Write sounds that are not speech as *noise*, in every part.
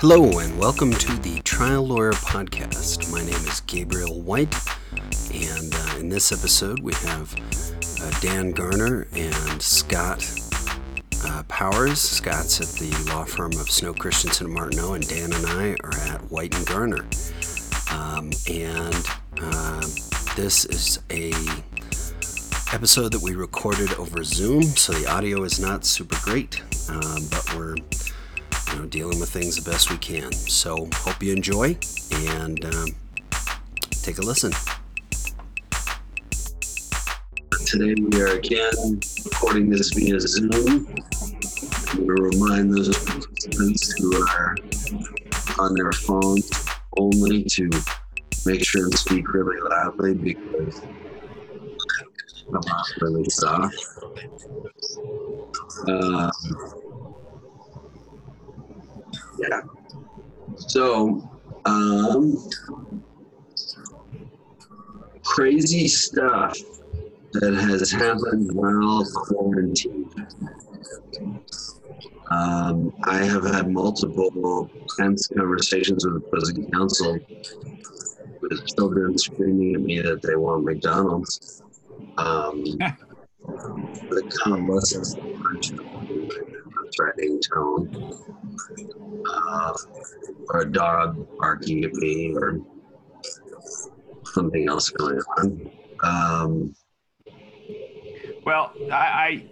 Hello, and welcome to the Trial Lawyer Podcast. My name is Gabriel White, and uh, in this episode, we have uh, Dan Garner and Scott uh, Powers. Scott's at the law firm of Snow Christensen and Martineau, and Dan and I are at White and Garner. Um, and uh, this is a episode that we recorded over Zoom, so the audio is not super great, um, but we're you know dealing with things the best we can. So hope you enjoy and um, take a listen. Today we are again recording this via Zoom. We remind those participants who are on their phone only to make sure and speak really loudly because I'm not really soft. Um, yeah. So, um, crazy stuff that has happened while quarantined. Um, I have had multiple tense conversations with the opposing counsel with children screaming at me that they want McDonald's. Um, *laughs* the convalescence threatening tone, uh, or a dog barking at me, or something else going on. Um, Well, I, I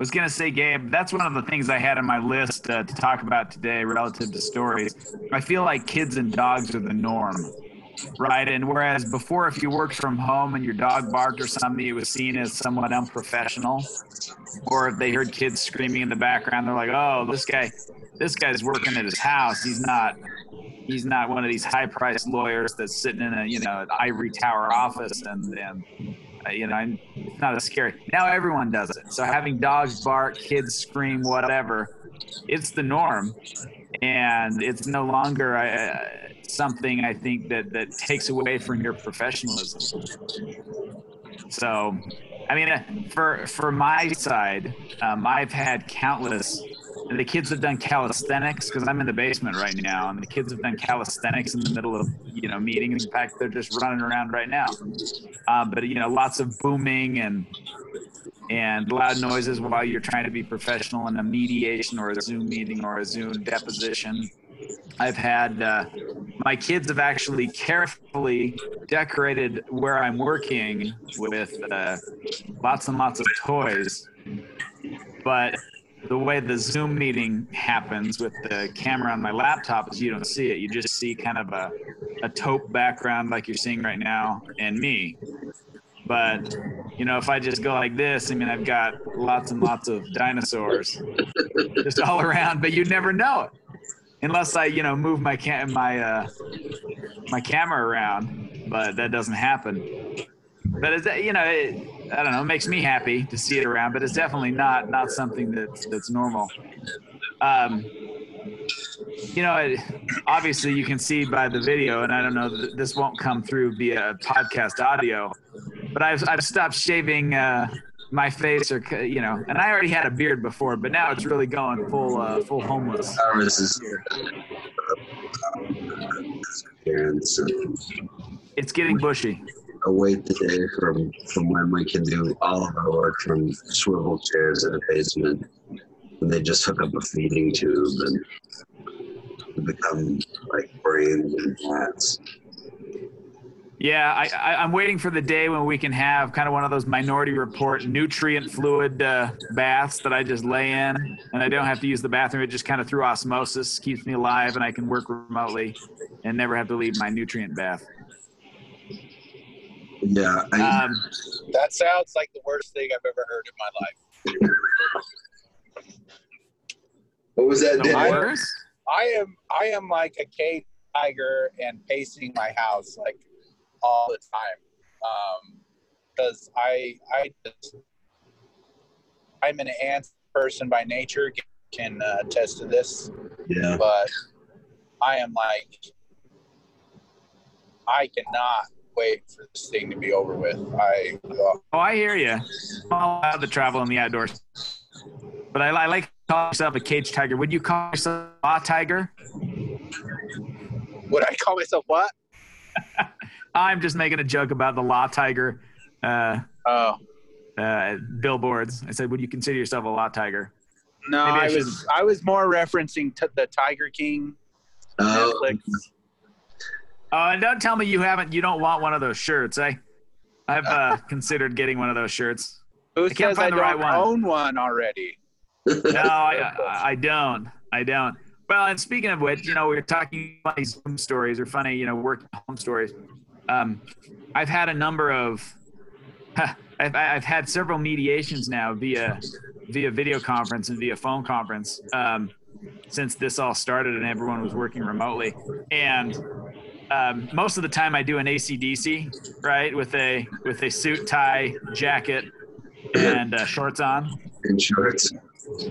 was going to say, Gabe, that's one of the things I had on my list uh, to talk about today relative to stories. I feel like kids and dogs are the norm, right? And whereas before, if you worked from home and your dog barked or something, it was seen as somewhat unprofessional. Or if they heard kids screaming in the background, they're like, "Oh, this guy, this guy's working at his house. He's not." He's not one of these high-priced lawyers that's sitting in a you know an ivory tower office and and uh, you know, it's not as scary. Now everyone does it. So having dogs bark, kids scream, whatever, it's the norm, and it's no longer uh, something I think that that takes away from your professionalism. So, I mean, uh, for for my side, um, I've had countless. The kids have done calisthenics because I'm in the basement right now, and the kids have done calisthenics in the middle of you know meetings. In fact, they're just running around right now. Um, but you know, lots of booming and and loud noises while you're trying to be professional in a mediation or a Zoom meeting or a Zoom deposition. I've had uh, my kids have actually carefully decorated where I'm working with uh, lots and lots of toys, but the way the Zoom meeting happens with the camera on my laptop is you don't see it. You just see kind of a, a taupe background like you're seeing right now and me. But, you know, if I just go like this, I mean, I've got lots and lots of dinosaurs just all *laughs* around, but you never know it unless I, you know, move my cam- my uh, my camera around. But that doesn't happen. But you know, it, I don't know. It makes me happy to see it around, but it's definitely not not something that's that's normal. Um, you know, it, obviously you can see by the video, and I don't know, this won't come through via podcast audio, but I've I've stopped shaving uh, my face, or you know, and I already had a beard before, but now it's really going full uh, full homeless. It's getting bushy. await the day from from when we can do all of our work from swivel chairs in a basement and they just hook up a feeding tube and become like brains and bats. Yeah, I, I, I'm waiting for the day when we can have kind of one of those Minority Report nutrient fluid uh, baths that I just lay in, and I don't have to use the bathroom. It just kind of through osmosis keeps me alive, and I can work remotely and never have to leave my nutrient bath. Yeah, I, Um, That sounds like the worst thing I've ever heard in my life. what was that? the Dan? worst? I am I am like a cage tiger and pacing my house like all the time. because I I just I'm an ant person by nature. Can uh, attest to this, Yeah, but I am like I cannot wait for this thing to be over with. I uh, Oh, I hear you. I'm all about the travel in the outdoors. But I, I like calling yourself a cage tiger. Would you call yourself a tiger? Would I call myself what? *laughs* I'm just making a joke about the law tiger uh, Oh uh, billboards. I said, would you consider yourself a law tiger? no, I I, was I was more referencing to the Tiger King Oh, Netflix. Oh, and don't tell me you haven't. You don't want one of those shirts, eh? I've uh, *laughs* considered getting one of those shirts. Who I can't says I find the right don't one. own one already? No, I, I, I don't. I don't. Well, and speaking of which, you know, we were talking funny Zoom stories or funny, you know, work home stories. Um, I've had a number of, *laughs* I've, I've had several mediations now via via video conference and via phone conference um, since this all started and everyone was working remotely. And um, most of the time, I do an ACDC, right, with a with a suit, tie, jacket, and uh, shorts on. in shorts.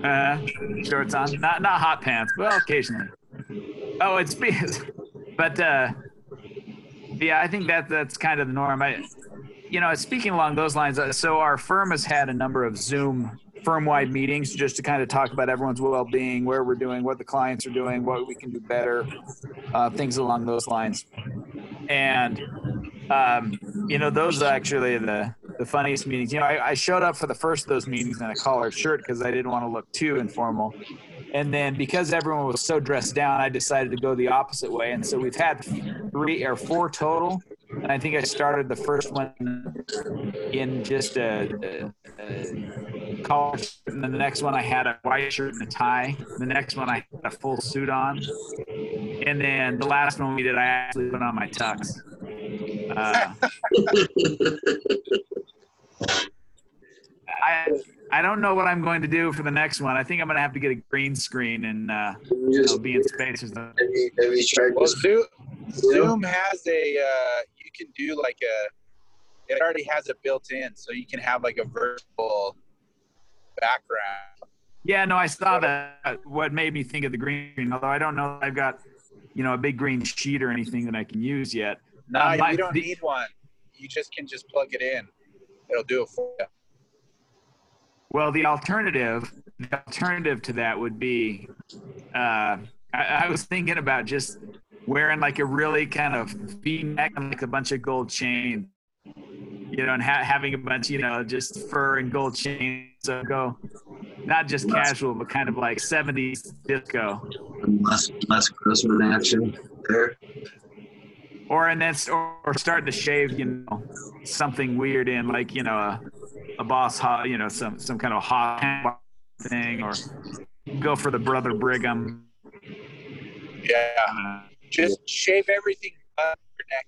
Uh, shorts on, not not hot pants, well, occasionally. Oh, it's *laughs* but uh, yeah, I think that that's kind of the norm. I, you know, speaking along those lines, uh, so our firm has had a number of Zoom firm-wide meetings just to kind of talk about everyone's well-being, where we're doing, what the clients are doing, what we can do better, uh, things along those lines. And um, you know, those are actually the the funniest meetings. You know, I, I showed up for the first of those meetings in a collared shirt because I didn't want to look too informal. And then because everyone was so dressed down, I decided to go the opposite way. And so we've had three or four total. And I think I started the first one in just a, a, a collar shirt. And then the next one I had a white shirt and a tie. The next one I had a full suit on. And then the last one we did, I actually put on my tux. Uh, *laughs* I I don't know what I'm going to do for the next one. I think I'm going to have to get a green screen and uh, You you know, be in space or something. have, you, have you tried Well. Zoom, Zoom has a uh, you can do like a it already has it built in, so you can have like a virtual background. Yeah, no, I saw that. What made me think of the green screen, although I don't know I've got, you know, a big green sheet or anything that I can use yet. No, Uh, my- you don't the- need one. You just can just plug it in. It'll do it for you. Well, the alternative, the alternative to that would be, uh, I, I was thinking about just wearing like a really kind of V-neck and like a bunch of gold chain, you know, and ha- having a bunch, you know, just fur and gold chains. So go, not just casual, but kind of like 70s disco. less less Grossman action there. or and then or, or start to shave you know something weird in like you know a, a boss hot you know some some kind of hot thing or go for the brother brigham Yeah, uh, just shave everything but your neck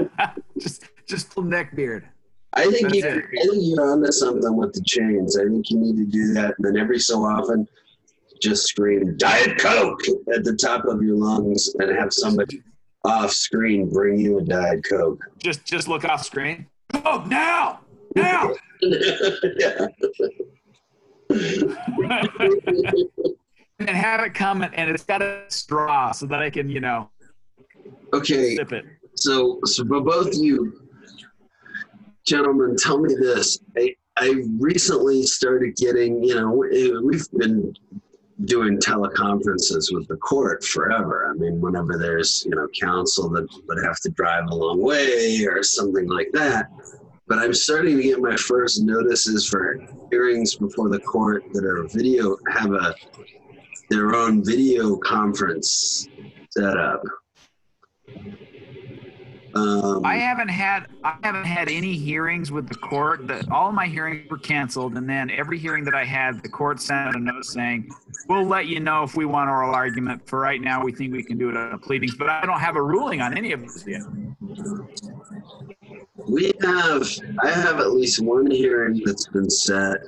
hair. *laughs* just just full neck beard I think That's you, it. I think you're onto something with the chains. I think you need to do that, and then every so often, just scream "Diet Coke" at the top of your lungs, and have somebody off screen bring you a Diet Coke. just just look off screen oh now now *laughs* and have it come and it's got a straw so that i can you know Okay, sip it so so but both you gentlemen, tell me this. I I recently started getting, you know, we've been doing teleconferences with the court forever. I mean, whenever there's, you know, counsel that would have to drive a long way or something like that. But I'm starting to get my first notices for hearings before the court that are video have a their own video conference set up. Um, I haven't had I haven't had any hearings with the court. That all my hearings were canceled, and then every hearing that I had, the court sent out a note saying, "We'll let you know if we want oral argument. For right now, we think we can do it on pleadings." But I don't have a ruling on any of this yet. We have, I have at least one hearing that's been set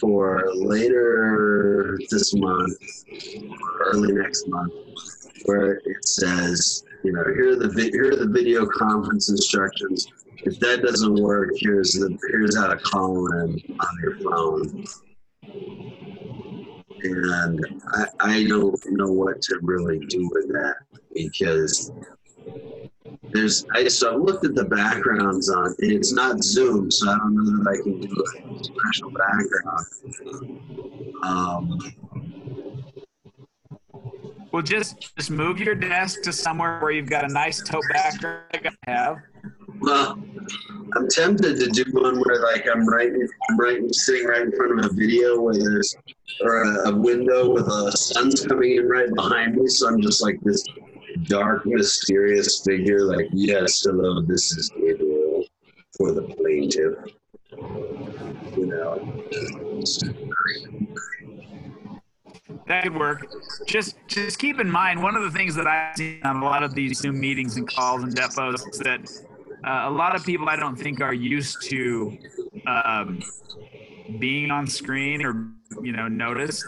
for later this month, or early next month, where it says, you know, here are the here are the video conference instructions. If that doesn't work, here's the here's how to call in on your phone. And I, I don't know what to really do with that because there's I so I looked at the backgrounds on and it's not Zoom, so I don't know that I can do a special background. Um, Well, just just move your desk to somewhere where you've got a nice tote background. I have. Well, I'm tempted to do one where like I'm right, I'm sitting right in front of a video where there's or a, a window with a sun's coming in right behind me, so I'm just like this dark, mysterious figure. Like, yes, hello, this is Gabriel for the plaintiff. You know. That could work. Just just keep in mind one of the things that I've seen on a lot of these Zoom meetings and calls and depos is that uh, a lot of people I don't think are used to um, being on screen or you know noticed.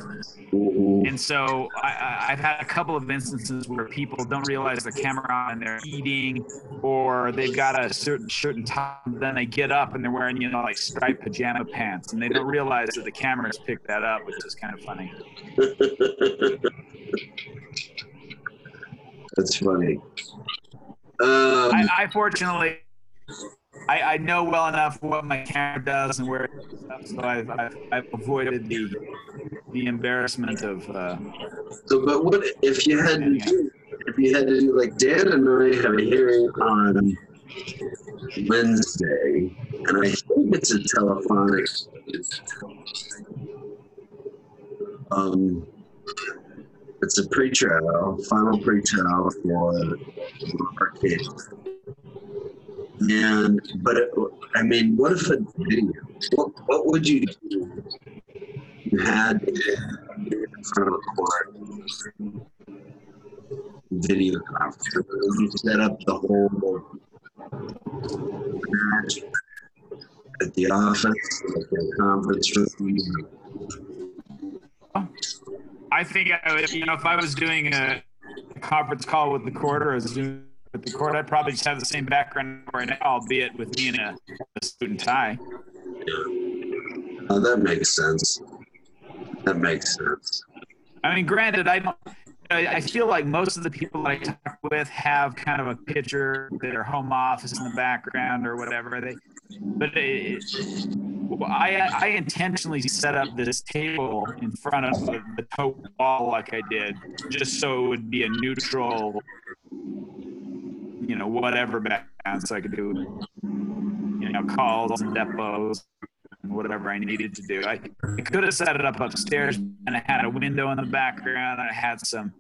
And so I, I've had a couple of instances where people don't realize the camera on and they're eating, or they've got a certain shirt and top. Then they get up and they're wearing you know like striped pajama pants, and they don't realize that the camera's picked that up, which is kind of funny. *laughs* That's funny. Um, I, I fortunately, I, I know well enough what my camera does and where it is, so I've, I've, I've avoided the the embarrassment of. Uh, so, but what if you had to do, if you had to do like Dan and I have a hearing on Wednesday, and I think it's a telephonic. Um, it's a pre-trial, final pre-trial for our case. And but I mean, what if a video? What, what would you do? You had in front of a court video conference. You set up the whole match at the office, like the conference room. I think I would, you know, if I was doing a conference call with the court or a Zoom with the court, I'd probably just have the same background right now, albeit with me in a, a suit and tie. Oh, that makes sense. That makes sense. I mean, granted, I don't. I I feel like most of the people that I talk with have kind of a picture, of their home office in the background or whatever. They, but it, I, I intentionally set up this table in front of the, the tote wall like I did, just so it would be a neutral, you know, whatever background, so I could do, you know, calls and depos and whatever I needed to do. I, I could have set it up upstairs, and I had a window in the background. I had some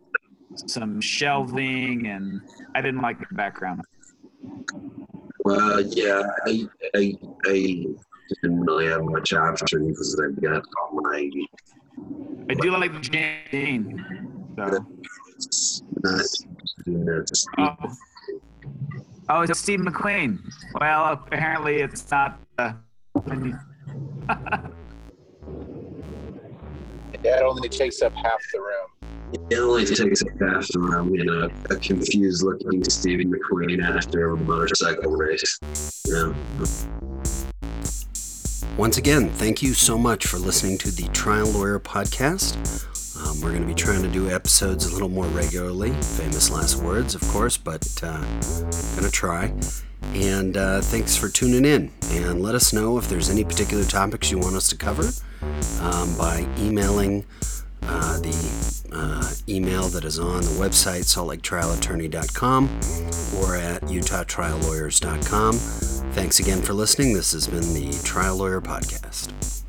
some shelving, and I didn't like the background. Well, yeah, I, I, I didn't really have much option because I've got all my. I do like the Jane. So. Not, Oh. Oh, it's Steve McQueen. Well, apparently it's not. Uh, *laughs* Yeah, it only takes up half the room. It only takes a half the room, you know, a confused looking Stevie McQueen after a motorcycle race. Yeah. Once again, thank you so much for listening to the Trial Lawyer Podcast. Um, we're going to be trying to do episodes a little more regularly. Famous last words, of course, but uh, going to try. And uh, thanks for tuning in. And let us know if there's any particular topics you want us to cover um, by emailing uh, the uh, email that is on the website, saltlaketrialattorney.com or at utahtriallawyers.com. Thanks again for listening. This has been the Trial Lawyer Podcast.